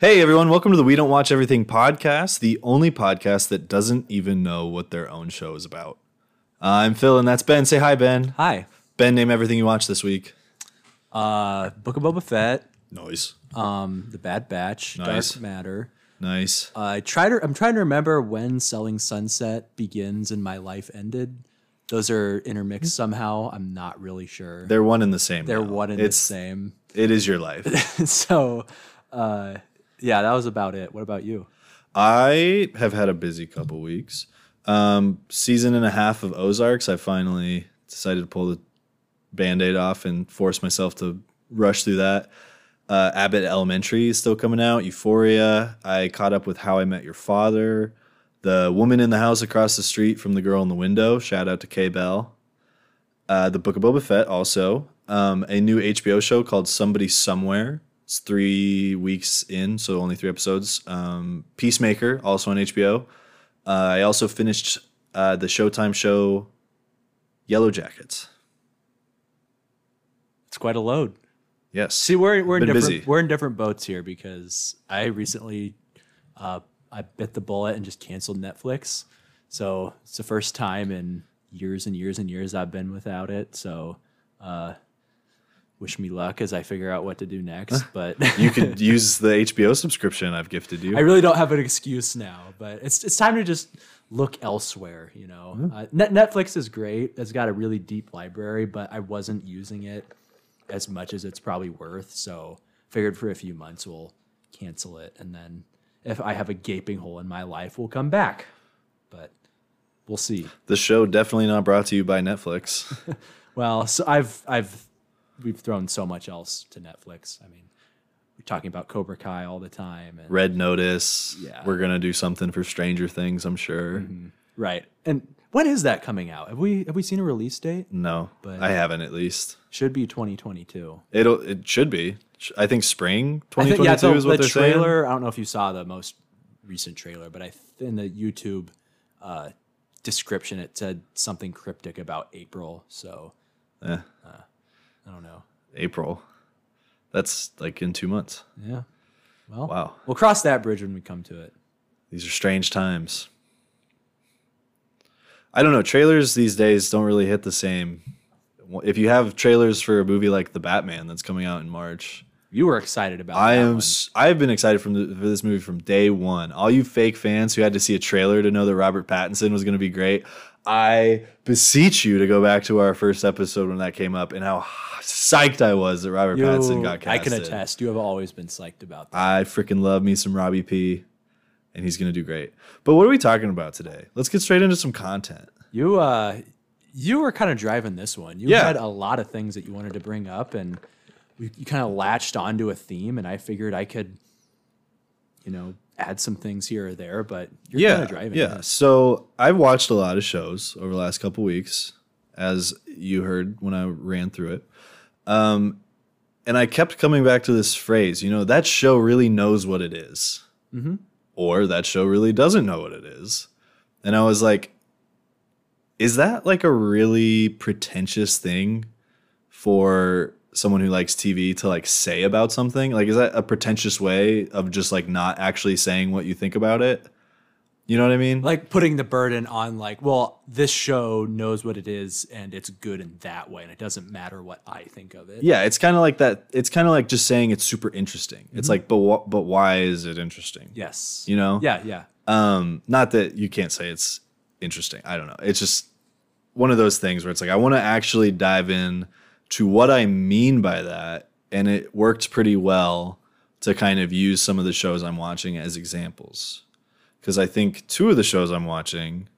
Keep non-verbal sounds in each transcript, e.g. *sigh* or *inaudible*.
Hey everyone, welcome to the We Don't Watch Everything podcast, the only podcast that doesn't even know what their own show is about. I'm Phil and that's Ben. Say hi, Ben. Hi. Ben, name everything you watched this week. Uh, Book of Boba Fett, Noise. um, The Bad Batch, Nice. Dark Matter. Nice. Uh, I try to. I'm trying to remember when Selling Sunset begins and my life ended. Those are intermixed somehow. I'm not really sure. They're one and the same. They're now. one and it's, the same. It is your life. *laughs* so, uh, yeah, that was about it. What about you? I have had a busy couple weeks. Um, season and a half of Ozarks. I finally decided to pull the band-aid off and force myself to rush through that. Uh, Abbott Elementary is still coming out. Euphoria. I caught up with How I Met Your Father. The Woman in the House Across the Street from the Girl in the Window. Shout out to Kay Bell. Uh, the Book of Boba Fett also. Um, a new HBO show called Somebody Somewhere. It's three weeks in, so only three episodes. Um, Peacemaker, also on HBO. Uh, I also finished uh, the Showtime show Yellow Jackets. It's quite a load. Yes. See, we're we're in different busy. we're in different boats here because I recently uh, I bit the bullet and just canceled Netflix. So it's the first time in years and years and years I've been without it. So uh, wish me luck as I figure out what to do next. *laughs* But you could *laughs* use the HBO subscription I've gifted you. I really don't have an excuse now. But it's it's time to just look elsewhere. You know, uh, Net- Netflix is great. It's got a really deep library, but I wasn't using it as much as it's probably worth. So figured for a few months we'll cancel it, and then if I have a gaping hole in my life, we'll come back. But we'll see. the show definitely not brought to you by Netflix. *laughs* Well, so I've I've we've thrown so much else to Netflix. I mean, we're talking about Cobra Kai all the time, and Red Notice. Yeah. We're gonna do something for Stranger Things, I'm sure. right. And when is that coming out? Have we have we seen a release date? No, But- I haven't at least. Should be 2022. It'll it should be. I think spring 2022 think, yeah, is what the they're saying. trailer. I don't know if you saw the most recent trailer, but I th- in the YouTube uh, description it said something cryptic about April. So Eh, I don't know. April. That's like in two months. Yeah. Well, Wow. we'll cross that bridge when we come to it. These are strange times. I don't know. Trailers these days don't really hit the same. If you have trailers for a movie like The Batman that's coming out in March, You were excited about. I that am. one. I've been excited from the, for this movie from day one. All you fake fans who had to see a trailer to know that Robert Pattinson was going to be great, I beseech you to go back to our first episode when that came up and how psyched I was that Robert You- Pattinson got cast. I can attest. You have always been psyched about that. I freaking love me some Robbie P, and he's going to do great. But what are we talking about today? Let's get straight into some content. You uh you were kind of driving this one. You Yeah. had a lot of things that you wanted to bring up and we, you kind of latched onto a theme and I figured I could you know add some things here or there, but you're kind of driving. yeah. it. So I've watched a lot of shows over the last couple weeks, as you heard when I ran through it. Um, and I kept coming back to this phrase. You know, that show really knows what it is, or that show really doesn't know what it is. And I was like, is that like a really pretentious thing for someone who likes TV to like say about something? Like, is that a pretentious way of just like not actually saying what you think about it? You know what I mean? Like putting the burden on like, well, this show knows what it is and it's good in that way and it doesn't matter what I think of it. yeah, it's kind of like that. It's kind of like just saying it's super interesting. Mm-hmm. It's like, but? But why is it interesting? Yes. You know? Yeah, yeah. Um, not that you can't say it's interesting. I don't know. It's just one of those things where it's like I want to actually dive in to what I mean by that, and it worked pretty well to kind of use some of the shows I'm watching as examples. Because I think two of the shows I'm watching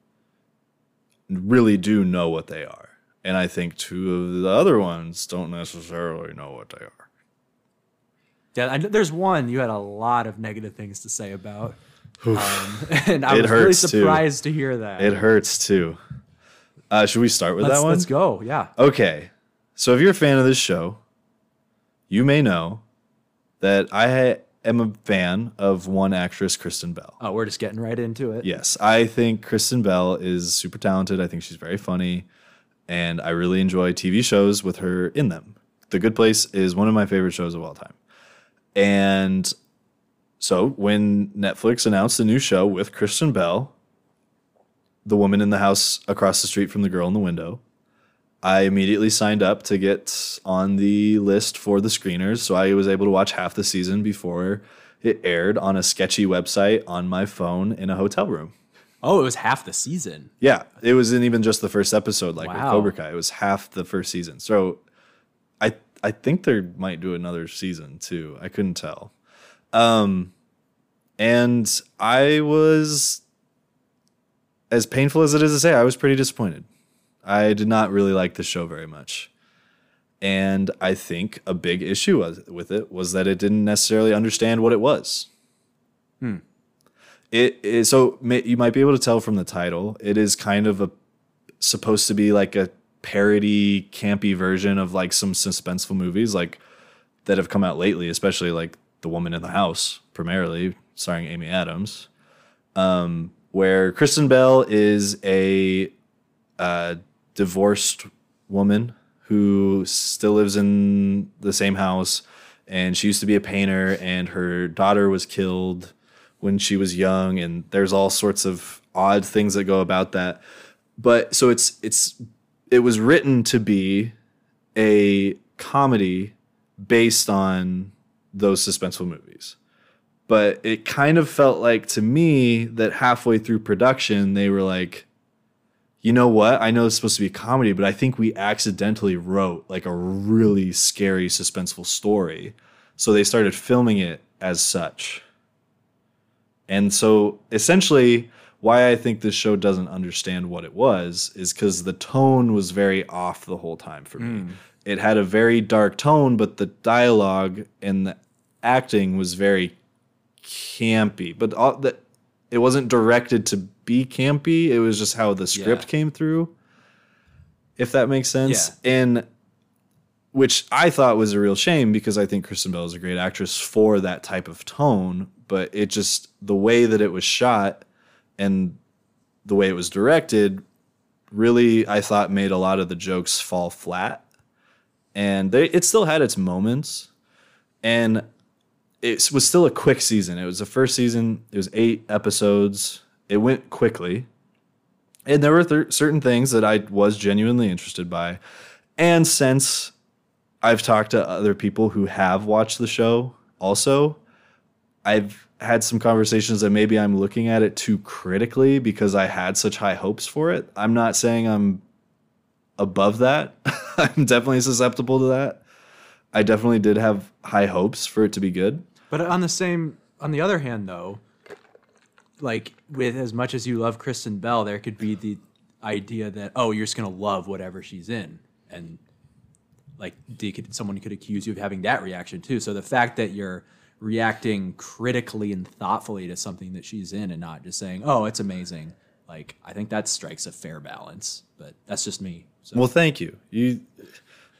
really do know what they are. And I think two of the other ones don't necessarily know what they are. Yeah, I, there's one you had a lot of negative things to say about. Um, *laughs* and I It was really hurts, too. surprised to hear that. It hurts too. Uh, should we start with let's, that one? let's go. Yeah. Okay. So if you're a fan of this show, you may know that I am a fan of one actress, Kristen Bell. Oh, we're just getting right into it. Yes, I think Kristen Bell is super talented. I think she's very funny, and I really enjoy TV shows with her in them. The Good Place is one of my favorite shows of all time. And so when Netflix announced a new show with Kristen Bell, the woman in the house across the street from the girl in the window, I immediately signed up to get on the list for the screeners. So I was able to watch half the season before it aired on a sketchy website on my phone in a hotel room. Oh, it was half the season. Yeah, it wasn't even just the first episode like with Cobra Kai. It was half the first season. So I I think they might do another season too. I couldn't tell. Um and I was as painful as it is to say, I was pretty disappointed. I did not really like the show very much. And I think a big issue was, with it was that it didn't necessarily understand what it was. It is so ma- you might be able to tell from the title. It is kind of a supposed to be like a parody, campy version of like some suspenseful movies like that have come out lately, especially like The Woman in the House, primarily starring Amy Adams, um, where Kristen Bell is a uh, divorced woman who still lives in the same house, and she used to be a painter, and her daughter was killed when she was young, and there's all sorts of odd things that go about that. But so it's it's it was written to be a comedy based on those suspenseful movies. But it kind of felt like to me that halfway through production, they were like, you know what? I know it's supposed to be a comedy, but I think we accidentally wrote like a really scary, suspenseful story. So they started filming it as such. And so essentially, why I think this show doesn't understand what it was is because the tone was very off the whole time for me. Hmm. It had a very dark tone, but the dialogue and the acting was very campy. But all, that it wasn't directed to be campy. It was just how the script Yeah. came through. If that makes sense. Yeah. And which I thought was a real shame because I think Kristen Bell is a great actress for that type of tone, but it just the way that it was shot and the way it was directed really I thought made a lot of the jokes fall flat. And they it still had its moments and it was still a quick season. It was the first season. It was 8 episodes. It went quickly. And there were th- certain things that I was genuinely interested by. And since I've talked to other people who have watched the show also, I've had some conversations that maybe I'm looking at it too critically because I had such high hopes for it. I'm not saying I'm above that. *laughs* I'm definitely susceptible to that. I definitely did have high hopes for it to be good. But on the same, on the other hand, though, like with as much as you love Kristen Bell, there could be the idea that oh, you're just gonna love whatever she's in, and like could, someone could accuse you of having that reaction too. So the fact that you're reacting critically and thoughtfully to something that she's in, and not just saying oh, it's amazing, like I think that strikes a fair balance. But that's just me. So Well, thank you. You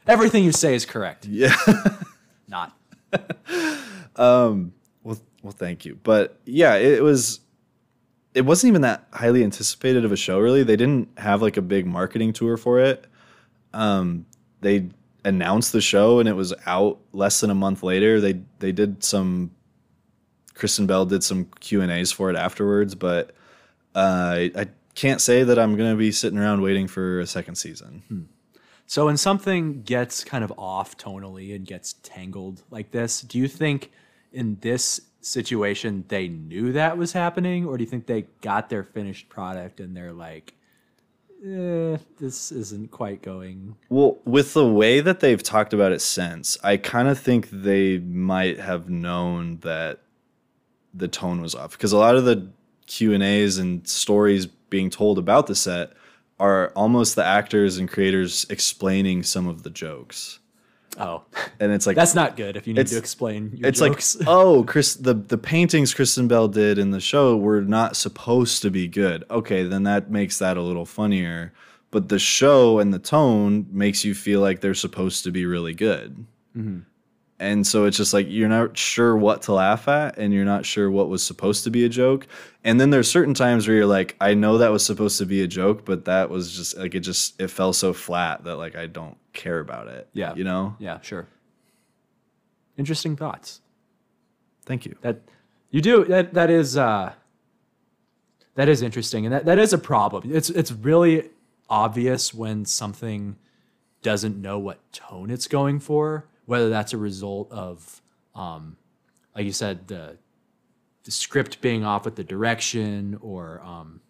everything you say is correct. yeah. *laughs* Not *laughs* um, Well, well, thank you. But yeah, it was. It wasn't even that highly anticipated of a show. Really, they didn't have like a big marketing tour for it. Um, they announced the show and it was out less than a month later. They they did some. Kristen Bell did some Q and A's for it afterwards, but uh, I, I can't say that I'm gonna be sitting around waiting for a second season. So when something gets kind of off tonally and gets tangled like this, do you think in this situation they knew that was happening, or do you think they got their finished product and they're like, eh, this isn't quite going? Well, with the way that they've talked about it since, I kind of think they might have known that the tone was off because a lot of the Q and A's and stories being told about the set are almost the actors and creators explaining some of the jokes, Oh, and it's like that's not good. If you need to explain your it's jokes. like *laughs* oh chris the the paintings kristen bell did in the show were not supposed to be good. Okay then that makes that a little funnier. But the show and the tone makes you feel like they're supposed to be really good mm-hmm. And so it's just like you're not sure what to laugh at and you're not sure what was supposed to be a joke and then there's certain times where you're like i know that was supposed to be a joke but that was just like it just it fell so flat that like i don't care about it Yeah. you know yeah, sure. Interesting thoughts. thank you That You do that. That is uh, that is interesting, and that, that is a problem. It's it's really obvious when something doesn't know what tone it's going for, whether that's a result of, um, like you said, the the script being off with the direction, or um,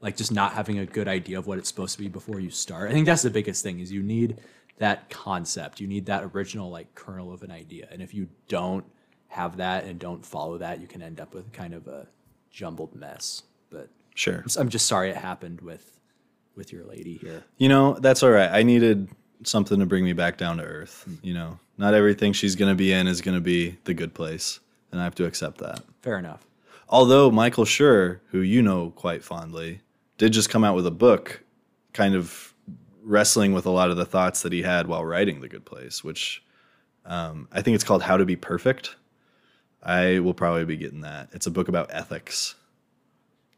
like just not having a good idea of what it's supposed to be before you start. I think that's the biggest thing is you need that concept. You need that original like kernel of an idea. And if you don't have that and don't follow that, you can end up with kind of a jumbled mess. But Sure. I'm just sorry it happened with with your lady here. You know, that's all right. I needed something to bring me back down to earth. You know, not everything she's going to be in is going to be the good place. And I have to accept that. Fair enough. Although Michael Schur, who you know quite fondly, did just come out with a book kind of wrestling with a lot of the thoughts that he had while writing The Good Place, which um, I think it's called How to Be Perfect. I will probably be getting that. It's a book about ethics.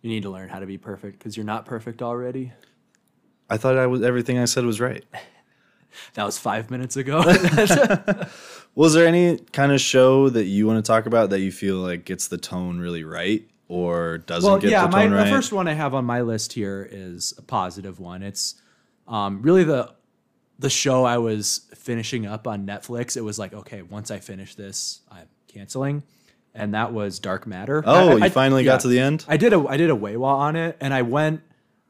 You need to learn how to be perfect because you're not perfect already. I thought I was everything I said was right. *laughs* That was five minutes ago. *laughs* *laughs* Was there any kind of show that you want to talk about that you feel like gets the tone really right or doesn't well, get yeah, the my, tone right? the first one I have on my list here is a positive one. It's um, really the the show I was finishing up on Netflix. It was like, okay, once I finish this, I'm canceling, and that was Dark Matter. oh, I- you I- finally yeah. got to the end? I did a I did a Weiwa on it, and I went.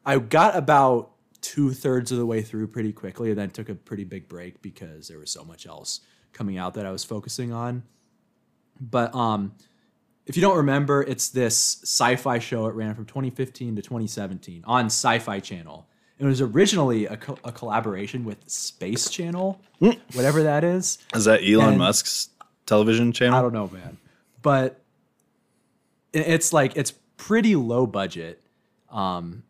I got about two thirds of the way through pretty quickly, and then took a pretty big break because there was so much else coming out that I was focusing on. But um, if you don't remember, it's this sci-fi show. It ran from 2015 to 2017 on Sci-Fi Channel. It was originally a, co- a collaboration with Space Channel, whatever that is. Is that Elon And- Musk's television channel? I don't know, man. But it- it's like it's pretty low budget. Um,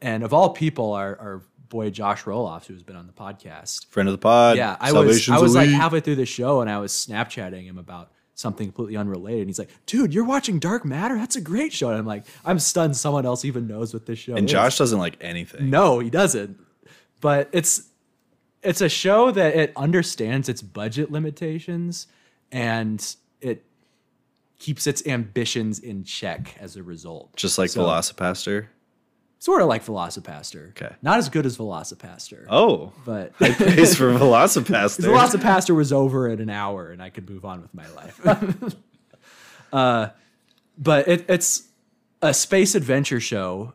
and of all people, our, our boy Josh Roloff, who's been on the podcast. Friend of the pod. Yeah, I was I was like halfway through the show and I was Snapchatting him about something completely unrelated. And he's like, dude, you're watching Dark Matter? That's a great show. And I'm like, I'm stunned someone else even knows what this show and is. And Josh doesn't like anything. No, he doesn't. But it's it's a show that it understands its budget limitations and it keeps its ambitions in check as a result. Just like So- VelociPastor. Sort of like VelociPastor. Okay. Not as good as VelociPastor. Oh, But *laughs* praise for VelociPastor. *laughs* VelociPastor was over in an hour and I could move on with my life. *laughs* uh, but it, it's a space adventure show,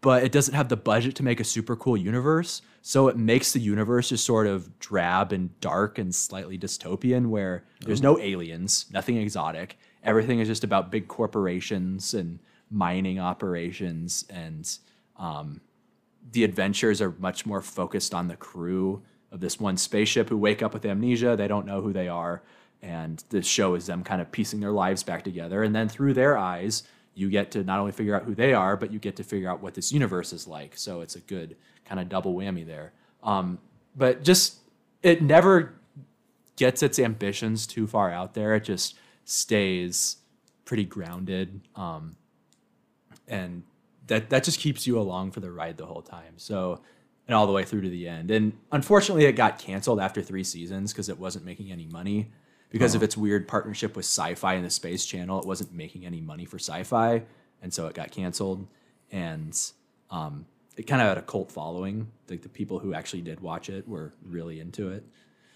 but it doesn't have the budget to make a super cool universe. So it makes the universe just sort of drab and dark and slightly dystopian, where there's no aliens, nothing exotic. Everything is just about big corporations and mining operations and um, the adventures are much more focused on the crew of this one spaceship who wake up with amnesia. They don't know who they are. And the show is them kind of piecing their lives back together. And then through their eyes, you get to not only figure out who they are, but you get to figure out what this universe is like. So it's a good kind of double whammy there. Um, but just, it never gets its ambitions too far out there. It just stays pretty grounded. Um, and that that just keeps you along for the ride the whole time. So and all the way through to the end. And unfortunately, it got canceled after three seasons because it wasn't making any money. Because of its weird partnership with Sci-Fi and the Space Channel, it wasn't making any money for Sci-Fi, and so it got canceled. And um, it kind of had a cult following. Like the people who actually did watch it were really into it.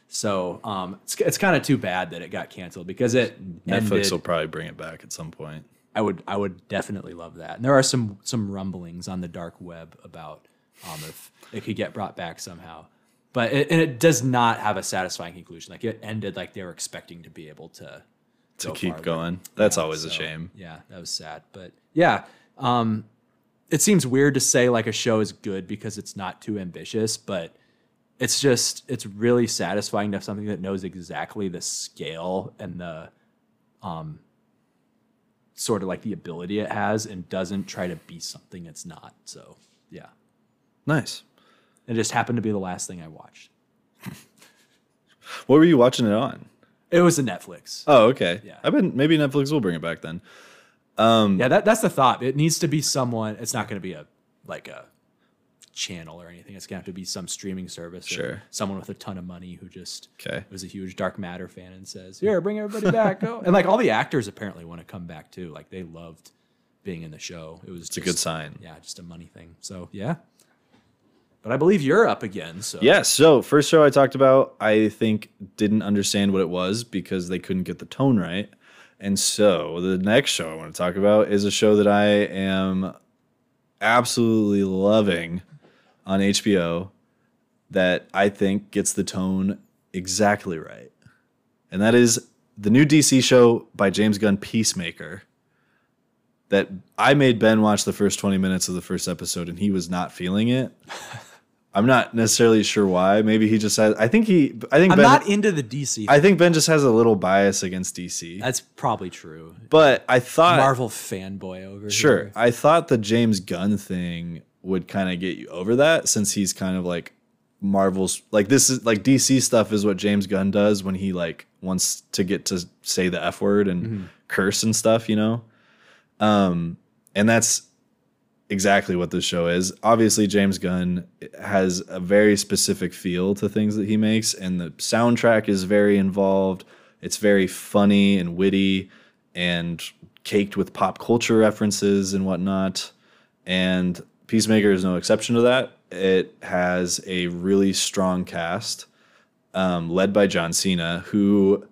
So um, it's it's kind of too bad that it got canceled because it Netflix ended- will probably bring it back at some point. I would I would definitely love that. And there are some some rumblings on the dark web about um, if it could get brought back somehow. But it, and it does not have a satisfying conclusion. Like it ended like they were expecting to be able to To go keep farther. going. That's Yeah, always a shame. Yeah, that was sad. But yeah, um, it seems weird to say like a show is good because it's not too ambitious, but it's just it's really satisfying to have something that knows exactly the scale and the um sort of like the ability it has and doesn't try to be something it's not. So yeah. Nice. It just happened to be the last thing I watched. *laughs* What were you watching it on? It was a Netflix. Oh, okay. Yeah. I bet maybe Netflix will bring it back then. yeah, that, that's the thought. It needs to be someone. It's not going to be a like a channel or anything. It's gonna have to be some streaming service. or Sure. someone with a ton of money who just 'Kay. was a huge Dark Matter fan and says, "Here, bring everybody *laughs* back." Go. And like all the actors apparently want to come back too. Like they loved being in the show. It was It's a good sign. Yeah, just a money thing. So yeah. But I believe you're up again. So Yeah, so first show I talked about, I think didn't understand what it was because they couldn't get the tone right. And so the next show I want to talk about is a show that I am absolutely loving on HBO that I think gets the tone exactly right. And that is the new DC show by James Gunn, Peacemaker. That I made Ben watch the first 20 minutes of the first episode and he was not feeling it. *laughs* I'm not necessarily sure why. Maybe he just has. I think he. I think I'm Ben. not into the DC. I think Ben just has a little bias against DC. That's probably true. but I thought Marvel fanboy over Sure. here. I thought the James Gunn thing would kind of get you over that since he's kind of like Marvel's like this is like DC stuff is what James Gunn does when he like wants to get to say the F word and curse and stuff, you know? Um and that's exactly what this show is. Obviously James Gunn has a very specific feel to things that he makes and the soundtrack is very involved. It's very funny and witty and caked with pop culture references and whatnot. And Peacemaker is no exception to that. It has a really strong cast, um, led by John Cena, who,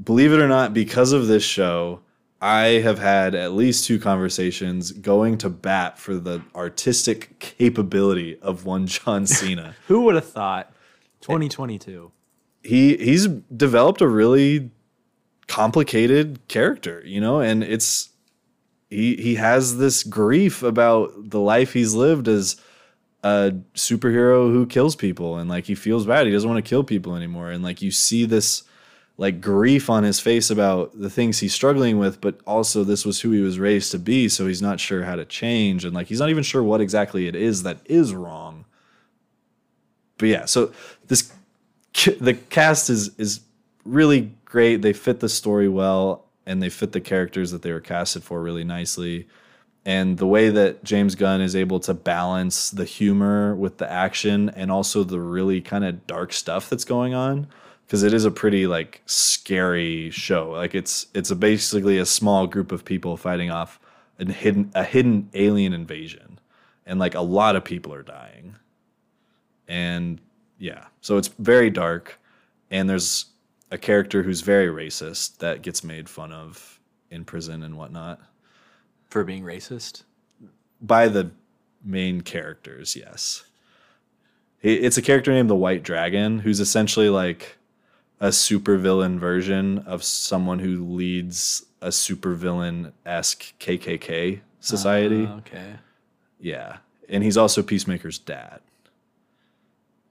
believe it or not, because of this show, I have had at least two conversations going to bat for the artistic capability of one John *laughs* Cena. Who would have thought 2022? he he's developed a really complicated character, you know, and it's he he has this grief about the life he's lived as a superhero who kills people and like he feels bad. He doesn't want to kill people anymore. And like you see this like grief on his face about the things he's struggling with, but also this was who he was raised to be, so he's not sure how to change and like he's not even sure what exactly it is that is wrong. But yeah, so this the cast is is really great. They fit the story well and they fit the characters that they were casted for really nicely. And the way that James Gunn is able to balance the humor with the action and also the really kind of dark stuff that's going on because it is a pretty like scary show. Like it's it's a basically a small group of people fighting off a hidden a hidden alien invasion and like a lot of people are dying. And yeah, so it's very dark and there's a character who's very racist that gets made fun of in prison and whatnot For being racist? by the main characters. Yes, it's a character named the White Dragon, who's essentially like a supervillain version of someone who leads a supervillain esque KKK society. Uh, okay. yeah, and he's also Peacemaker's dad.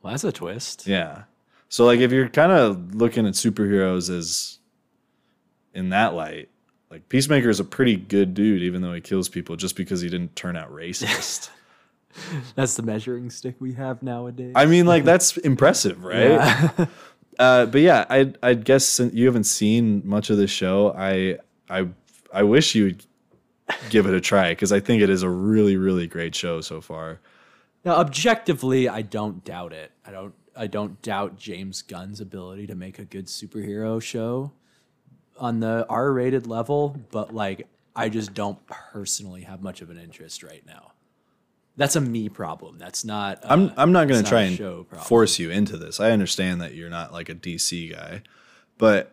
Well, that's a twist. Yeah. So like if you're kind of looking at superheroes as in that light, like Peacemaker is a pretty good dude even though he kills people just because he didn't turn out racist. *laughs* That's the measuring stick we have nowadays. I mean like that's *laughs* impressive, right? Yeah. *laughs* Uh, but yeah, I I guess since you haven't seen much of the show, I I I wish you would give it a try because I think it is a really really great show so far. Now, objectively, I don't doubt it. I don't. I don't doubt James Gunn's ability to make a good superhero show on the R-rated level, but like, I just don't personally have much of an interest right now. That's a me problem. That's not. I'm uh, I'm not going to try and show force you into this. I understand that you're not like a DC guy, but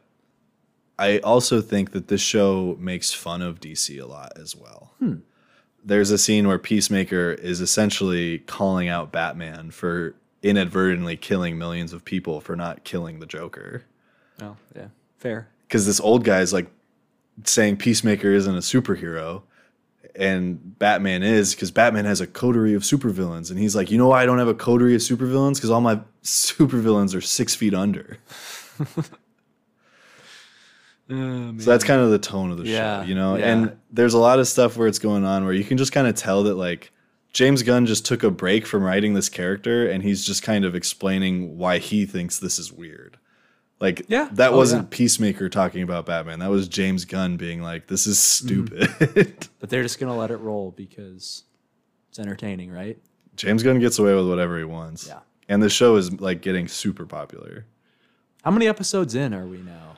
I also think that this show makes fun of DC a lot as well. Hmm. There's a scene where Peacemaker is essentially calling out Batman for inadvertently killing millions of people for not killing the Joker. Oh, yeah, fair. Because this old guy is like saying Peacemaker isn't a superhero, and Batman is because Batman has a coterie of supervillains, and he's like, you know why I don't have a coterie of supervillains? Because all my supervillains are six feet under. *laughs* Oh, so that's kind of the tone of the Yeah, show, you know. yeah. And there's a lot of stuff where it's going on where you can just kind of tell that like James Gunn just took a break from writing this character, and he's just kind of explaining why he thinks this is weird. Like Yeah. that Oh, wasn't yeah. Peacemaker talking about Batman. That was James Gunn being like, "This is Mm-hmm. stupid." *laughs* But they're just gonna let it roll because it's entertaining, right? James Gunn gets away with whatever he wants. Yeah. And the show is like getting super popular. How many episodes in are we now?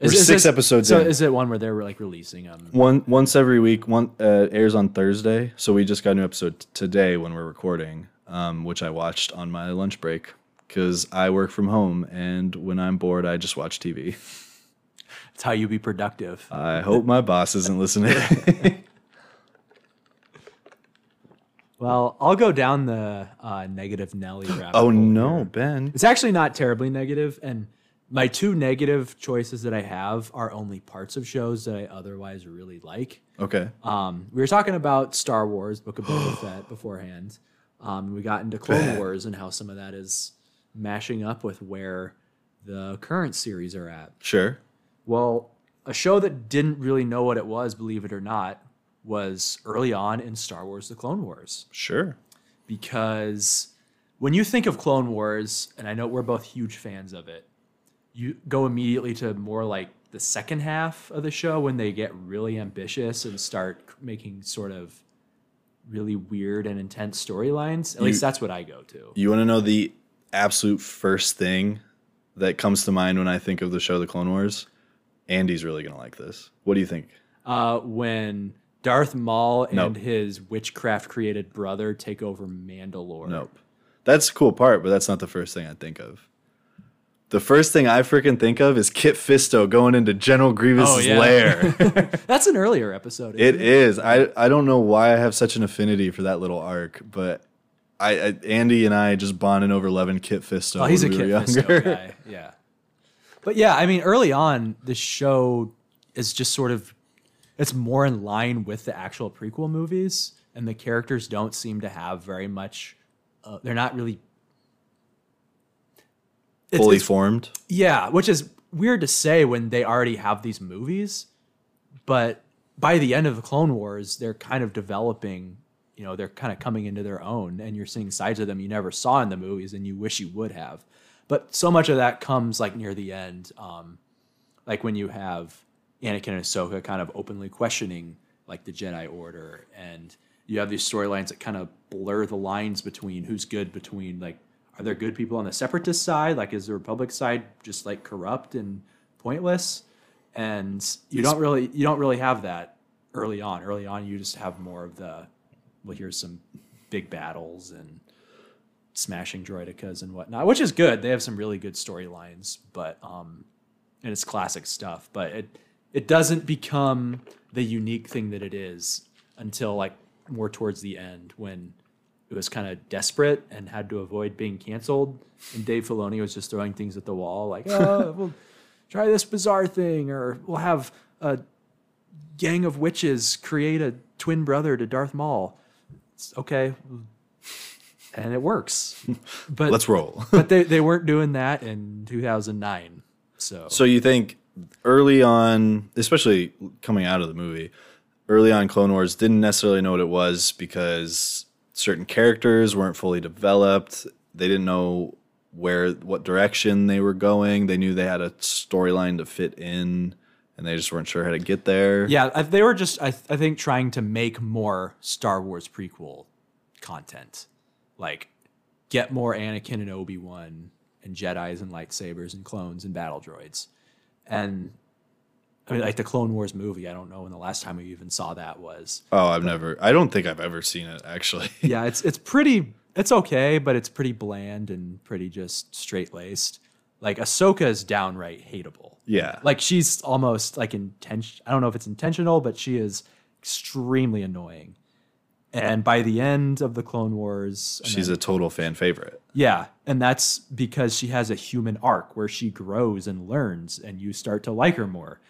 We're six episodes so in. is it one where they're like releasing them? One once every week. One uh, airs on Thursday, so we just got a new episode t- today when we're recording, um, which I watched on my lunch break because I work from home, and when I'm bored, I just watch TV. It's how you be productive. I hope my boss isn't listening. *laughs* Well, I'll go down the uh, negative Nelly rabbit. oh hole no, here. Ben! It's actually not terribly negative, and my two negative choices that I have are only parts of shows that I otherwise really like. Okay, Um, we were talking about Star Wars, Book of Boba *gasps* Fett beforehand. Um, we got into Clone Wars and how some of that is mashing up with where the current series are at. sure. Well, a show that didn't really know what it was, believe it or not, was early on in Star Wars: The Clone Wars Sure. because when you think of Clone Wars, and I know we're both huge fans of it, you go immediately to more like the second half of the show when they get really ambitious and start making sort of really weird and intense storylines. At You- least that's what I go to. You want to know the absolute first thing that comes to mind when I think of the show The Clone Wars? Andy's really gonna like this. What do you think? Uh, when Darth Maul and Nope. his witchcraft created brother take over Mandalore. Nope. That's a cool part, but that's not the first thing I think of. The first thing I freaking think of is Kit Fisto going into General Grievous's Oh, yeah. lair. *laughs* That's an earlier episode. it isn't is. I I don't know why I have such an affinity for that little arc, but I, I Andy and I just bonded over loving Kit Fisto. Oh, he's a we Kit Fisto guy. Yeah. But yeah, I mean, early on, the show is just sort of it's more in line with the actual prequel movies, and the characters don't seem to have very much. Uh, they're not really. It's- Fully it's- formed. yeah, which is weird to say when they already have these movies, but by the end of the Clone Wars, they're kind of developing. You know, they're kind of coming into their own, and you're seeing sides of them you never saw in the movies, and you wish you would have. But so much of that comes like near the end, um, like when you have Anakin and Ahsoka kind of openly questioning like the Jedi Order, and you have these storylines that kind of blur the lines between who's good between like are there good people on the separatist side? Like is the republic side just like corrupt and pointless? And you don't really you don't really have that early on. Early on you just have more of the well here's some big battles and smashing droidekas and whatnot which is good. They have some really good storylines but um and it's classic stuff but it it doesn't become the unique thing that it is until like more towards the end when it was kind of desperate and had to avoid being canceled. And Dave Filoni was just throwing things at the wall, like, "Oh, *laughs* we'll try this bizarre thing," or "We'll have a gang of witches create a twin brother to Darth Maul." It's okay, and it works. *laughs* But Let's roll. *laughs* but they they weren't doing that in 2009. So, So you think early on, especially coming out of the movie, early on Clone Wars didn't necessarily know what it was because certain characters weren't fully developed. They didn't know where what direction they were going. They knew they had a storyline to fit in and they just weren't sure how to get there. Yeah, they were just I, I think trying to make more Star Wars prequel content, like get more Anakin and Obi Wan and Jedi's and lightsabers and clones and battle droids, and I mean like the Clone Wars movie. I don't know when the last time we even saw that was. Oh, I've never I don't think I've ever seen it actually. *laughs* Yeah, it's it's pretty. It's okay, but it's pretty bland and pretty just straight laced. Like Ahsoka is downright hateable. yeah. Like she's almost like intention. I don't know if it's intentional, but she is extremely annoying. And by the end of the Clone Wars, She's then- a total fan favorite. yeah, and that's because she has a human arc where she grows and learns, and you start to like her more.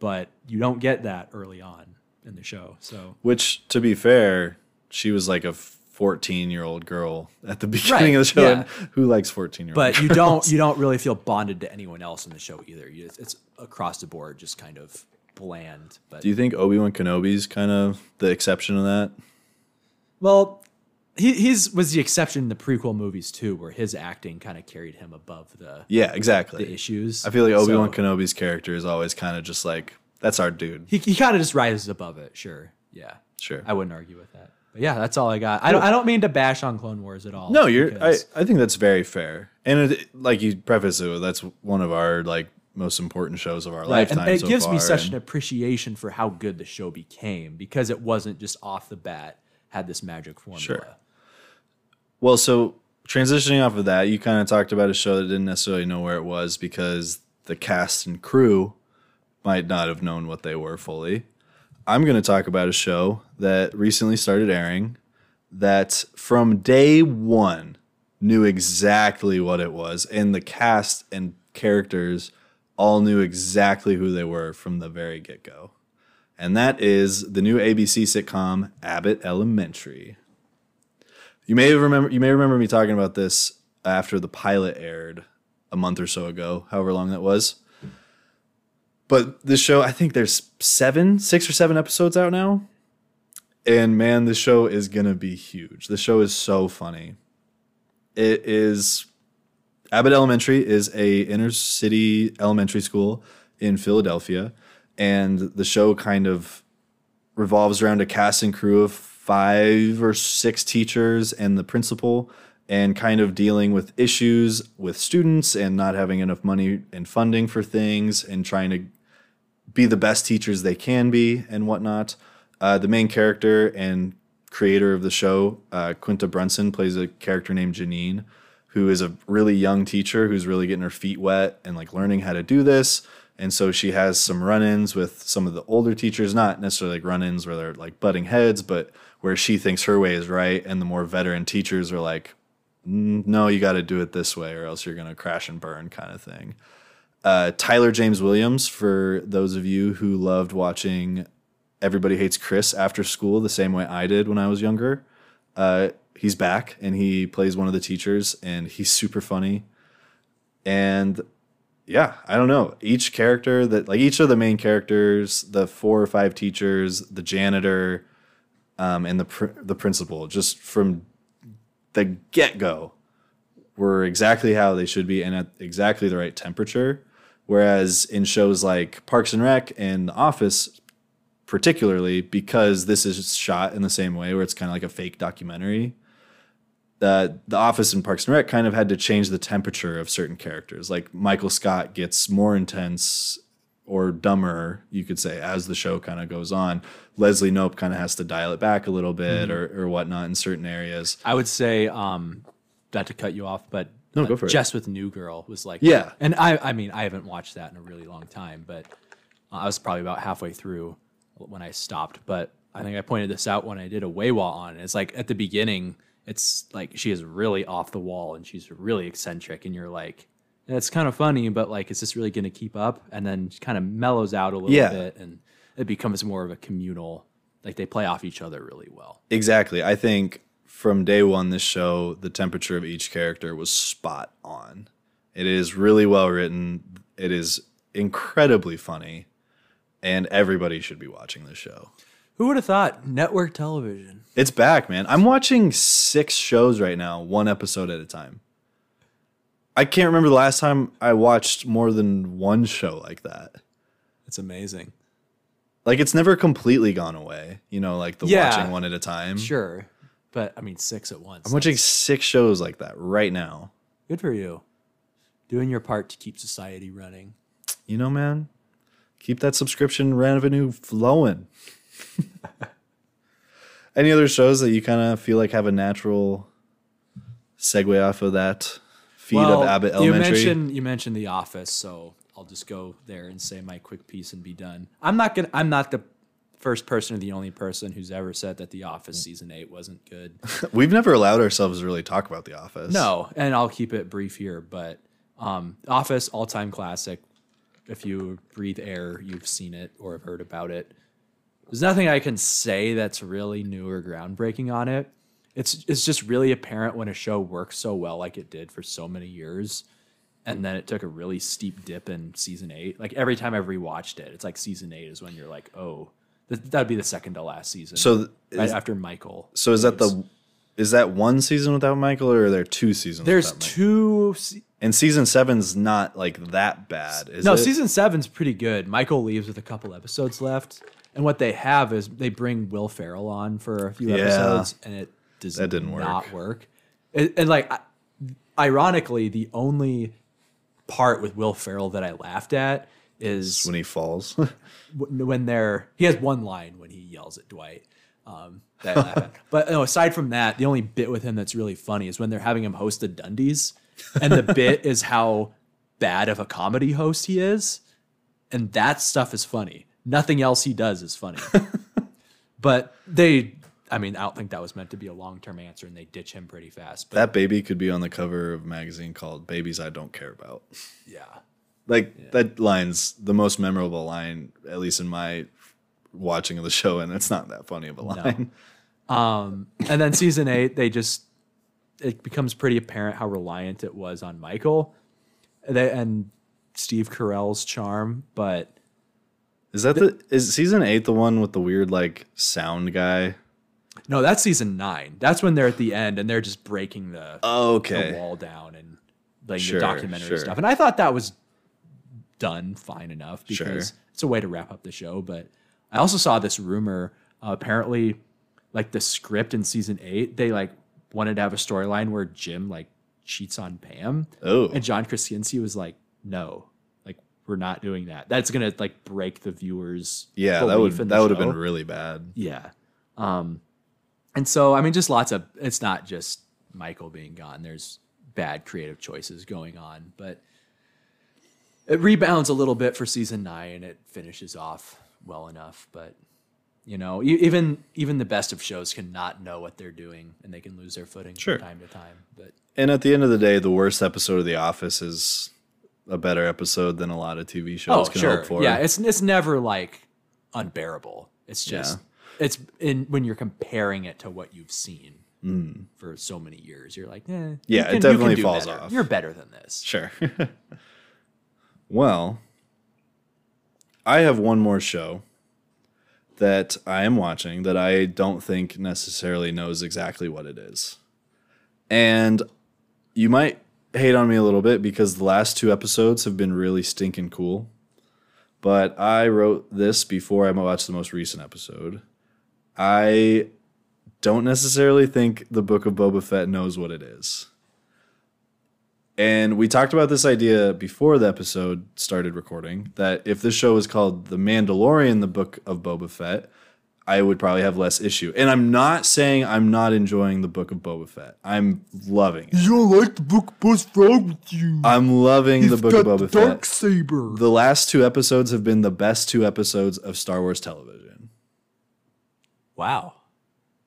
But you don't get that early on in the show. So Which, to be fair, she was like a 14 year old girl at the *laughs* beginning Right, of the show. yeah. and Who likes 14 year old but you don't you don't really feel bonded to anyone else in the show either. You, it's, it's across the board, just kind of bland. But Do you think Obi Wan Kenobi's kind of the exception to that? well, he he's was the exception in the prequel movies too, where his acting kind of carried him above the Yeah, exactly. the issues. I feel like Obi Wan So, Kenobi's character is always kind of just like, that's our dude. he he kind of just rises above it. Sure, yeah. Sure. I wouldn't argue with that. But yeah, that's all I got. I don't, I don't mean to bash on Clone Wars at all. No, you're. I, I think that's very fair, and it, like you preface it, that's one of our like most important shows of our Right, and it so gives me such and- an appreciation for how good the show became because it wasn't just off the bat had this magic formula. Sure. Well, so transitioning off of that, you kind of talked about a show that didn't necessarily know where it was because the cast and crew might not have known what they were fully. I'm going to talk about a show that recently started airing that from day one knew exactly what it was, and the cast and characters all knew exactly who they were from the very get go. And that is the new ABC sitcom Abbott Elementary. You may remember you may remember me talking about this after the pilot aired a month or so ago, however long that was. But this show, I think there's seven, six or seven episodes out now. And man, this show is gonna be huge. The show is so funny. It is Abbott Elementary is a inner city elementary school in Philadelphia, and the show kind of revolves around a cast and crew of five or six teachers and the principal and kind of dealing with issues with students and not having enough money and funding for things and trying to be the best teachers they can be and whatnot. Uh, the main character and creator of the show, uh, Quinta Brunson, plays a character named Janine, who is a really young teacher who's really getting her feet wet and like learning how to do this. And so she has some run ins with some of the older teachers, not necessarily like run ins where they're like butting heads, but where she thinks her way is right. And the more veteran teachers are like, "Mm, no, you got to do it this way or else you're going to crash and burn kind of thing. Uh, Tyler James Williams, for those of you who loved watching Everybody Hates Chris after school the same way I did when I was younger, uh, he's back and he plays one of the teachers and he's super funny. And yeah, I don't know. Each character that, like each of the main characters, the four or five teachers, the janitor, um, and the pr- the principal, just from the get go, were exactly how they should be and at exactly the right temperature. Whereas in shows like Parks and Rec and The Office, particularly because this is shot in the same way where it's kind of like a fake documentary, uh, The Office in Parks and Rec kind of had to change the temperature of certain characters. Like Michael Scott gets more intense or dumber, you could say, as the show kind of goes on. Leslie Knope kind of has to dial it back a little bit or, or whatnot in certain areas. I would say, um, not to cut you off, but No, uh, go for it. With New Girl was like, Yeah. And I, I mean, I haven't watched that in a really long time, but uh, I was probably about halfway through when I stopped. But I think I pointed this out when I did a Waywa on. It's like at the beginning, it's like she is really off the wall and she's really eccentric, and you're like, it's kind of funny, but like, is this really going to keep up? And then kind of mellows out a little Yeah. bit, and it becomes more of a communal. Like they play off each other really well. Exactly. I think from day one, this show, the temperature of each character was spot on. It is really well written. It is incredibly funny, and everybody should be watching this show. Who would have thought network television? It's back, man. I'm watching six shows right now, one episode at a time. I can't remember the last time I watched more than one show like that. It's amazing. Like it's never completely gone away, you know, like the Yeah. watching one at a time. Sure, but I mean six at once. I'm watching six shows like that right now. Good for you. Doing your part to keep society running. You know, man, keep that subscription revenue flowing. *laughs* Any other shows that you kind of feel like have a natural segue off of that feed of Abbott you Elementary? mentioned you mentioned The Office, so I'll just go there and say my quick piece and be done. I'm not gonna. I'm not the first person or the only person who's ever said that The Office season eight wasn't good. *laughs* We've never allowed ourselves to really talk about The Office. No, and I'll keep it brief here, but um, Office all time classic. If you breathe air, you've seen it or have heard about it. There's nothing I can say that's really new or groundbreaking on it. It's it's just really apparent when a show works so well like it did for so many years, and then it took a really steep dip in season eight. Like every time I've rewatched it, it's like season eight is when you're like, oh, th- that'd be the second to last season. So th- right is- after Michael. So is that the is that one season without Michael, or are there two seasons? There's without Michael? two. se- and season seven's not like that bad. Is no, it? season seven's pretty good. Michael leaves with a couple episodes left, And what they have is they bring Will Ferrell on for a few Yeah. episodes, and it does That didn't work. not work. And, and like, ironically, the only part with Will Ferrell that I laughed at is when he falls. *laughs* when they're he has one line when he yells at Dwight. Um, that I laugh at. *laughs* But no, aside from that, the only bit with him that's really funny is when they're having him host the Dundies, and the bit *laughs* is how bad of a comedy host he is, and that stuff is funny. Nothing else he does is funny. *laughs* but they, I mean, I don't think that was meant to be a long term answer, and they ditch him pretty fast. But that baby could be on the cover of a magazine called Babies I Don't Care About. yeah, Like that line's the most memorable line, at least in my watching of the show, and it's not that funny of a line. *laughs* Um, and then season eight, they just it becomes pretty apparent how reliant it was on Michael, they, and Steve Carell's charm. But Is that the is season eight the one with the weird like sound guy? no, that's season nine. That's when they're at the end and they're just breaking the, the Okay. wall down and like Sure, the documentary sure. stuff. And I thought that was done fine enough because Sure. it's a way to wrap up the show. But I also saw this rumor. Uh, apparently, like the script in season eight, they like wanted to have a storyline where Jim like cheats on Pam. Oh. And John Krasinski was like, "No, we're not doing that. That's gonna like break the viewers." Yeah, that would belief in the that would have been really bad. Yeah. Um, and so I mean, just lots of. It's not just Michael being gone. There's bad creative choices going on, but it rebounds a little bit for season nine, and it finishes off well enough. But you know, even even the best of shows can not know what they're doing, and they can lose their footing Sure. from time to time. But And at the end of the day, the worst episode of The Office is a better episode than a lot of TV shows can hope for. Oh, Yeah, it's it's never like unbearable. It's just it's in when you're comparing it to what you've seen for so many years. You're like, eh, Mm. Yeah, it can- you definitely falls better. off. You're better than this. Sure. *laughs* well, I have one more show that I am watching that I don't think necessarily knows exactly what it is. And you might hate on me a little bit because the last two episodes have been really stinking cool. But I wrote this before I watched the most recent episode. I don't necessarily think the Book of Boba Fett knows what it is. And we talked about this idea before the episode started recording that if this show was called The Mandalorian, the Book of Boba Fett, I would probably have less issue. And I'm not saying I'm not enjoying the Book of Boba Fett. I'm loving it. You don't like the book? What's wrong with you? I'm loving the He's Book of got Boba the dark Fett. saber. The last two episodes have been the best two episodes of Star Wars television. Wow.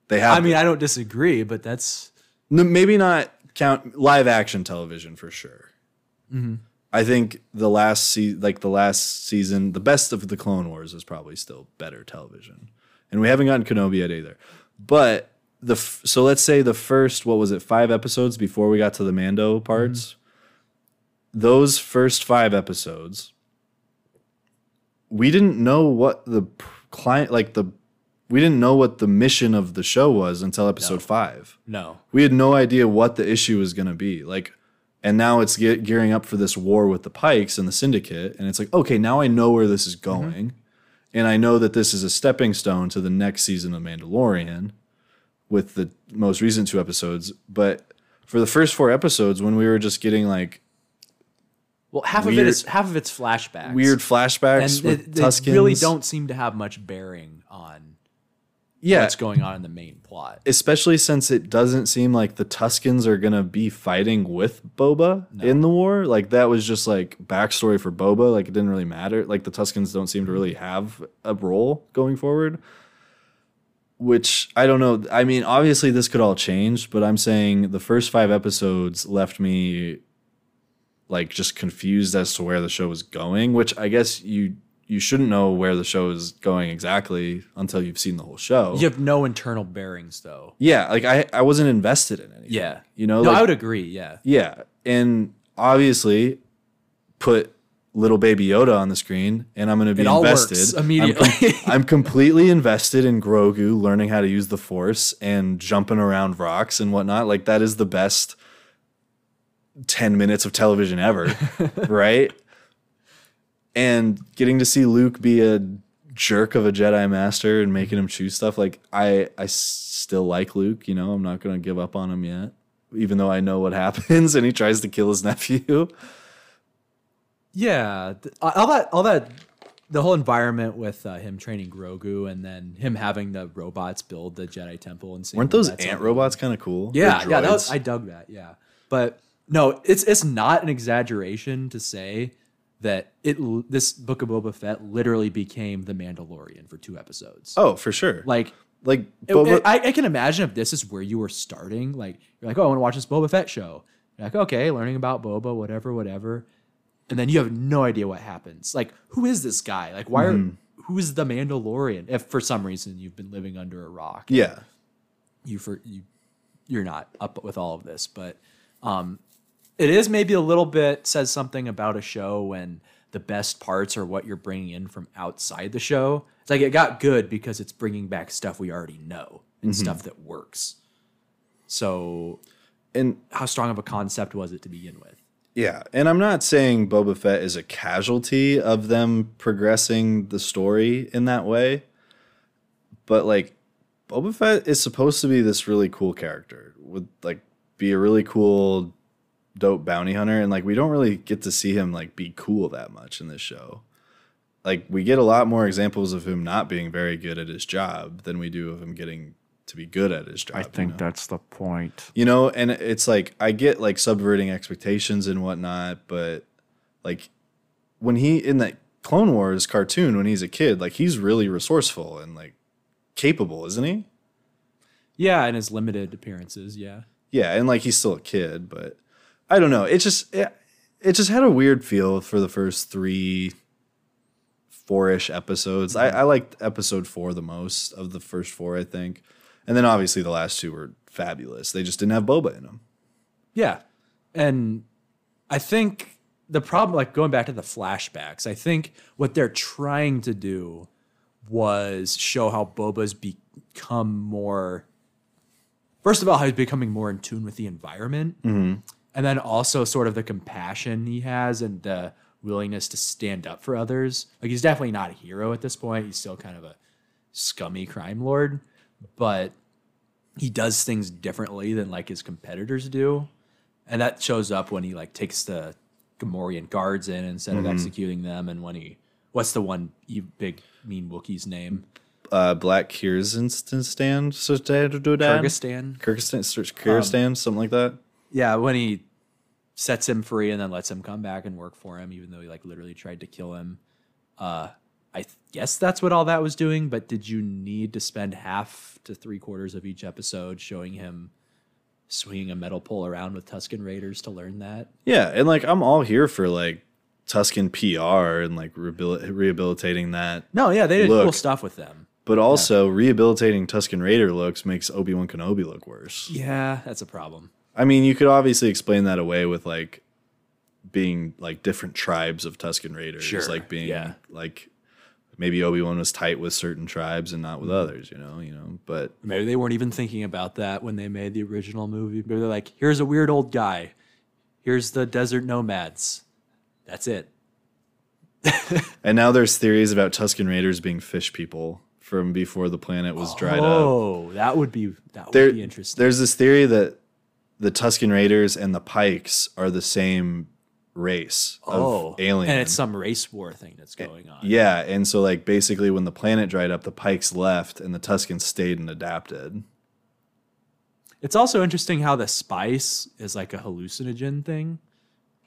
They have I mean, I don't disagree, but that's No, maybe not count live action television for sure. Mm-hmm. I think the last se- like the last season, the best of the Clone Wars is probably still better television, and we haven't gotten Kenobi yet either. But the f- so let's say the first what was it five episodes before we got to the Mando parts. Mm-hmm. Those first five episodes, we didn't know what the client like the we didn't know what the mission of the show was until episode five no. we had no idea what the issue was going to be like and now it's ge- gearing up for this war with the pikes and the syndicate and it's like okay now i know where this is mm-hmm. going and i know that this is a stepping stone to the next season of mandalorian with the most recent two episodes but for the first four episodes when we were just getting like Well, half of it is half of it's flashbacks. weird flashbacks and with it- they really don't seem to have much bearing on yeah what's going on in the main plot. especially since it doesn't seem like the Tuskens are gonna be fighting with Boba in the war. Like that was just like backstory for Boba. Like it didn't really matter. Like the Tuskens don't seem to really have a role going forward. Which I don't know. I mean, obviously this could all change, but I'm saying the first five episodes left me like just confused as to where the show was going. Which I guess you you shouldn't know where the show is going exactly until you've seen the whole show. You have no internal bearings, though. Yeah, like I, I wasn't invested in anything. Yeah, You know, no, like, I would agree. Yeah, yeah. And obviously put little baby Yoda on the screen and I'm gonna be It all invested. works I'm immediately. *laughs* I'm completely invested in Grogu learning how to use the force and jumping around rocks and whatnot. Like that is the best 10 minutes of television ever. *laughs* right? And getting to see Luke be a jerk of a Jedi master and making him choose stuff. Like I, I still like Luke, you know, I'm not gonna give up on him yet. Even though I know what *laughs* happens and he tries to kill his nephew. Yeah, all that, all that, the whole environment with uh, him training Grogu and then him having the robots build the Jedi Temple and Weren't those ant robots kind of cool? Yeah, yeah, was. I dug that. Yeah, but no, it's it's not an exaggeration to say that it this book of Boba Fett literally became the Mandalorian for two episodes. oh, for sure. Like like Boba, it- I, I can imagine if this is where you were starting, like you're like, oh, I want to watch this Boba Fett show. You're like, okay, learning about Boba, whatever, whatever, and then you have no idea what happens. Like, who is this guy? Like, why Mm-hmm. are who is the Mandalorian? If for some reason you've been living under a rock, yeah. you for you you're not up with all of this, but um, it is maybe a little bit says something about a show when the best parts are what you're bringing in from outside the show. It's like it got good because it's bringing back stuff we already know and mm-hmm. stuff that works. So, And how strong of a concept was it to begin with? Yeah, and I'm not saying Boba Fett is a casualty of them progressing the story in that way, but like Boba Fett is supposed to be this really cool character, would like be a really cool, dope bounty hunter, and like we don't really get to see him like be cool that much in this show. Like we get a lot more examples of him not being very good at his job than we do of him getting to be good at his job. I you think know? that's the point. you know and it's like i get like subverting expectations and whatnot but like when he in that clone wars cartoon when he's a kid like he's really resourceful and like capable isn't he Yeah, and his limited appearances. Yeah, yeah and like he's still a kid but i don't know. It just it, it just had a weird feel for the first three four-ish episodes. I, mm-hmm. I liked episode four the most of the first four i think. And then obviously the last two were fabulous. They just didn't have boba in them Yeah. And I think the problem, like going back to the flashbacks, I think what they're trying to do was show how Boba's become more, first of all, how he's becoming more in tune with the environment. Mm-hmm. And then also sort of the compassion he has and the willingness to stand up for others. Like he's definitely not a hero at this point. He's still kind of a scummy crime lord, but he does things differently than like his competitors do and that shows up when he like takes the Gamorrean guards in instead of executing them, and when he what's the one big mean Wookiee's name? uh, Black Krrsantan, Krrsantan. Krrsantan, Krrsantan, something like that. Yeah, when he sets him free and then lets him come back and work for him, even though he like literally tried to kill him. Uh, I th- guess that's what all that was doing. But did you need to spend half to three quarters of each episode showing him swinging a metal pole around with Tusken Raiders to learn that? Yeah, and like I'm all here for like Tusken PR and like rehabil- rehabilitating that, No, yeah, they did cool stuff with them. but also rehabilitating Tusken Raider looks makes Obi Wan Kenobi look worse. Yeah, that's a problem. I mean, you could obviously explain that away with like being like different tribes of Tusken Raiders, Sure, like being yeah. like maybe Obi Wan was tight with certain tribes and not with Mm-hmm. others, you know, you know. But Maybe they weren't even thinking about that when they made the original movie. Maybe they're like, here's a weird old guy. Here's the desert nomads. That's it. *laughs* and now there's theories about Tusken Raiders being fish people from before the planet was dried up. Oh, that would be that would There, be interesting. there's this theory that the Tusken Raiders and the Pikes are the same race oh, of alien. and it's some race war thing that's going on. yeah, and so like basically when the planet dried up, the Pikes left and the Tuscans stayed and adapted. It's also interesting how the spice is like a hallucinogen thing.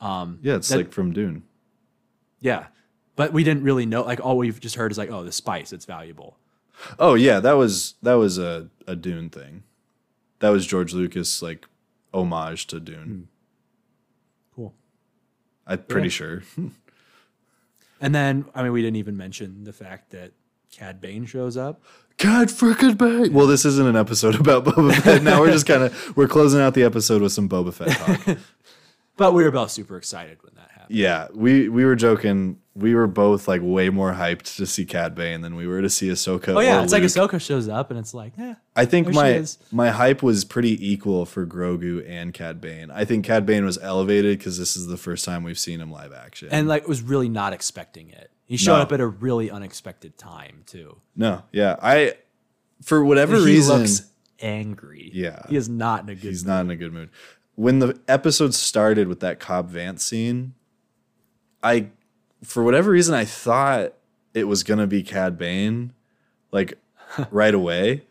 Um, Yeah, it's that- like from Dune. yeah, but we didn't really know. Like all we've just heard is like, oh, the spice, it's valuable. Oh yeah, that was that was a, a Dune thing. That was George Lucas like homage to Dune. Hmm. Cool. I'm pretty Yeah. sure. *laughs* And then, I mean, we didn't even mention the fact that Cad Bane shows up. Cad freaking bang. Well, this isn't an episode *laughs* about Boba Fett. Now we're just kind of we're closing out the episode with some Boba Fett talk. *laughs* But we were both super excited when that happened. yeah, we we were joking. We were both like way more hyped to see Cad Bane than we were to see Ahsoka. Oh yeah, it's like Luke. Ahsoka shows up and it's like, eh. I think my my hype was pretty equal for Grogu and Cad Bane. I think Cad Bane was elevated because this is the first time we've seen him live action. And like was really not expecting it. He showed No. up at a really unexpected time too. No, yeah, I for whatever reason he reason looks angry. Yeah. he is not in a good. he's mood. not in a good mood. When the episode started with that Cobb Vanth scene, I for whatever reason I thought it was gonna be Cad Bane, like *laughs* right away.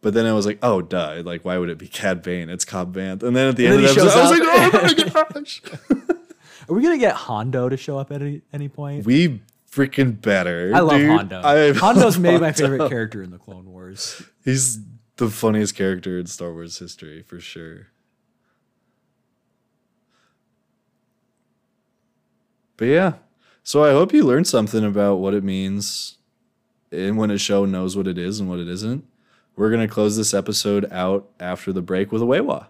But then I was like, oh duh, like why would it be Cad Bane? It's Cobb Vanth. And then at the And end of the episode, I was like, oh my gosh. *laughs* Are we gonna get Hondo to show up at any, any point? we freaking better. I love dude. Hondo. I Hondo's love maybe my favorite character in the Clone Wars. He's the funniest character in Star Wars history for sure. But yeah, so I hope you learned something about what it means and when a show knows what it is and what it isn't. We're going to close this episode out after the break with a Weiwa.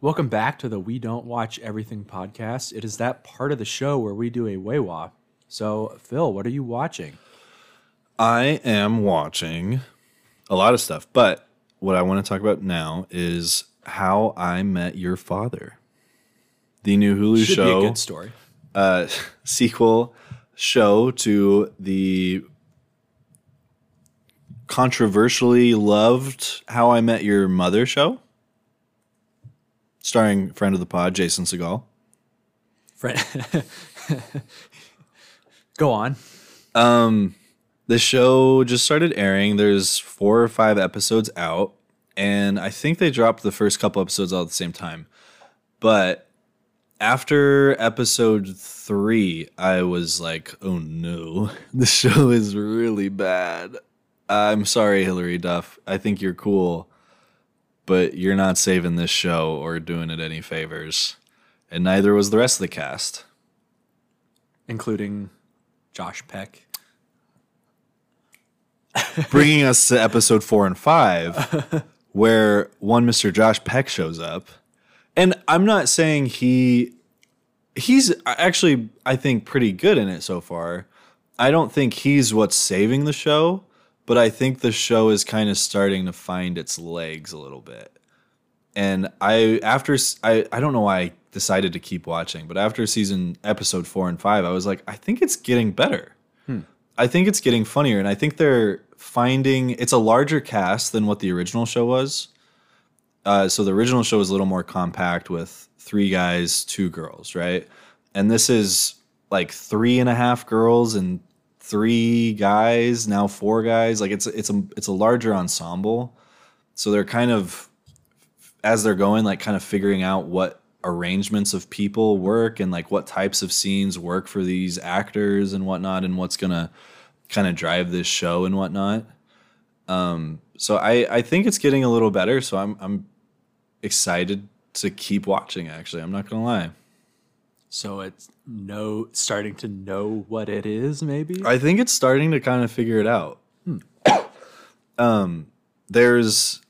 Welcome back to the We Don't Watch Everything podcast. It is that part of the show where we do a Weiwa. So, Phil, what are you watching? I am watching a lot of stuff, but what I want to talk about now is How I Met Your Father. The new Hulu Should show. be a good story. uh, *laughs* sequel show to the controversially loved How I Met Your Mother show, starring friend of the pod Jason Segel. Friend. *laughs* Go on. Um, the show just started airing. There's four or five episodes out, and I think they dropped the first couple episodes all at the same time. But after episode three, I was like, "Oh no, *laughs* the show is really bad." I'm sorry, Hilary Duff. I think you're cool, but you're not saving this show or doing it any favors. And neither was the rest of the cast. Including Josh Peck. Bringing us to episode four and five, *laughs* where one Mr. Josh Peck shows up. And I'm not saying he he's actually I think pretty good in it so far. I don't think he's what's saving the show, but I think the show is kind of starting to find its legs a little bit. And I after I I don't know why I decided to keep watching, but after season episode 4 and 5, I was like I think it's getting better. Hmm. I think it's getting funnier, and I think they're finding it's a larger cast than what the original show was. Uh, so the original show was a little more compact with three guys, two girls, right? And this is like three and a half girls and three guys, now four guys. Like it's it's a it's a larger ensemble. So they're kind of as they're going, like kind of figuring out what arrangements of people work and like what types of scenes work for these actors and whatnot and what's gonna kind of drive this show and whatnot. Um, so I, I think it's getting a little better. So I'm I'm excited to keep watching. Actually, I'm not gonna lie. So it's no starting to know what it is, maybe? I think it's starting to kind of figure it out. *coughs* um, there's,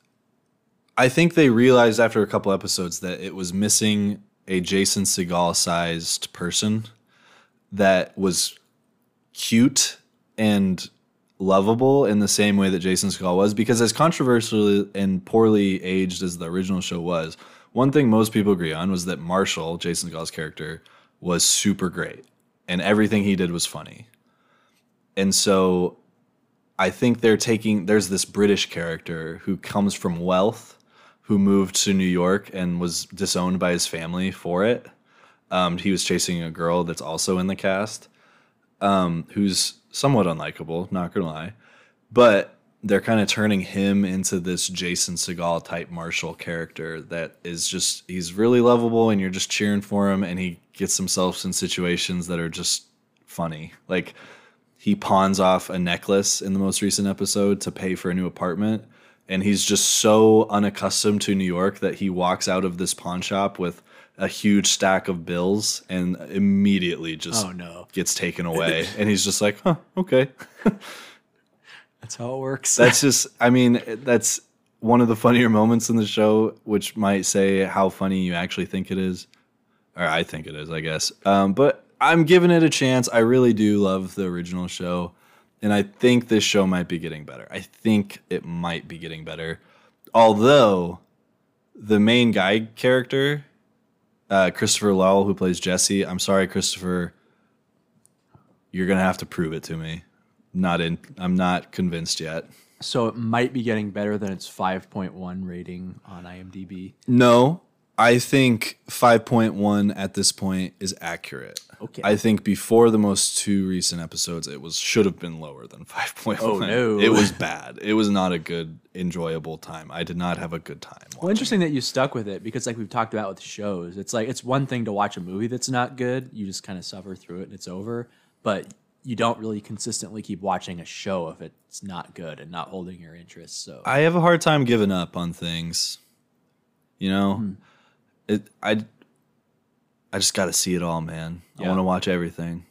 I think they realized after a couple episodes that it was missing a Jason Segel sized person that was cute and lovable in the same way that Jason Segel was. Because as controversial and poorly aged as the original show was, one thing most people agree on was that Marshall, Jason Segel's character, was super great, and everything he did was funny. And so I think they're taking there's this British character who comes from wealth who moved to New York and was disowned by his family for it. Um, he was chasing a girl that's also in the cast, um, who's somewhat unlikable, not gonna lie. But they're kind of turning him into this Jason Segel type Marshall character that is just he's really lovable and you're just cheering for him and he gets himself in situations that are just funny. Like he pawns off a necklace in the most recent episode to pay for a new apartment and he's just so unaccustomed to New York that he walks out of this pawn shop with a huge stack of bills and immediately just Oh, no. gets taken *laughs* away and he's just like, "Huh, okay." *laughs* That's how it works. That's *laughs* just I mean, that's one of the funnier moments in the show which might say how funny you actually think it is or I think it is, I guess. Um, but I'm giving it a chance. I really do love the original show, and I think this show might be getting better. I think it might be getting better. Although the main guy character, uh, Christopher Lowell, who plays Jesse. I'm sorry, Christopher. You're gonna have to prove it to me. Not in. I'm not convinced yet. So it might be getting better than its 5.1 rating on IMDb. No, I think 5.1 at this point is accurate. Okay. I think before the most two recent episodes, it was should have been lower than *laughs* 5.1. Oh, no. It was bad. It was not a good, enjoyable time. I did not have a good time. Well, interesting that you stuck with it because, like we've talked about with shows, it's like it's one thing to watch a movie that's not good. You just kind of suffer through it and it's over. But you don't really consistently keep watching a show if it's not good and not holding your interest. So I have a hard time giving up on things. You know, Hmm. It. I. I just got to see it all, man. I want to watch everything.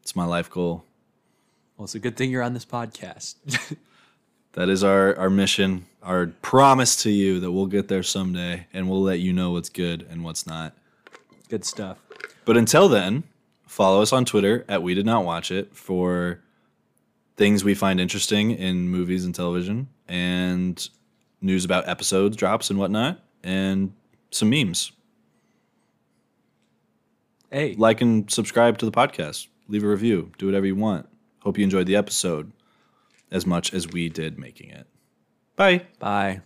It's my life goal. well, it's a good thing you're on this podcast. *laughs* That is our our mission, our promise to you that we'll get there someday, and we'll let you know what's good and what's not. good stuff. But until then, follow us on Twitter at We Did Not Watch It for things we find interesting in movies and television, and news about episodes, drops, and whatnot, and some memes. Hey, Like and subscribe to the podcast. Leave a review. Do whatever you want. Hope you enjoyed the episode as much as we did making it. Bye. bye.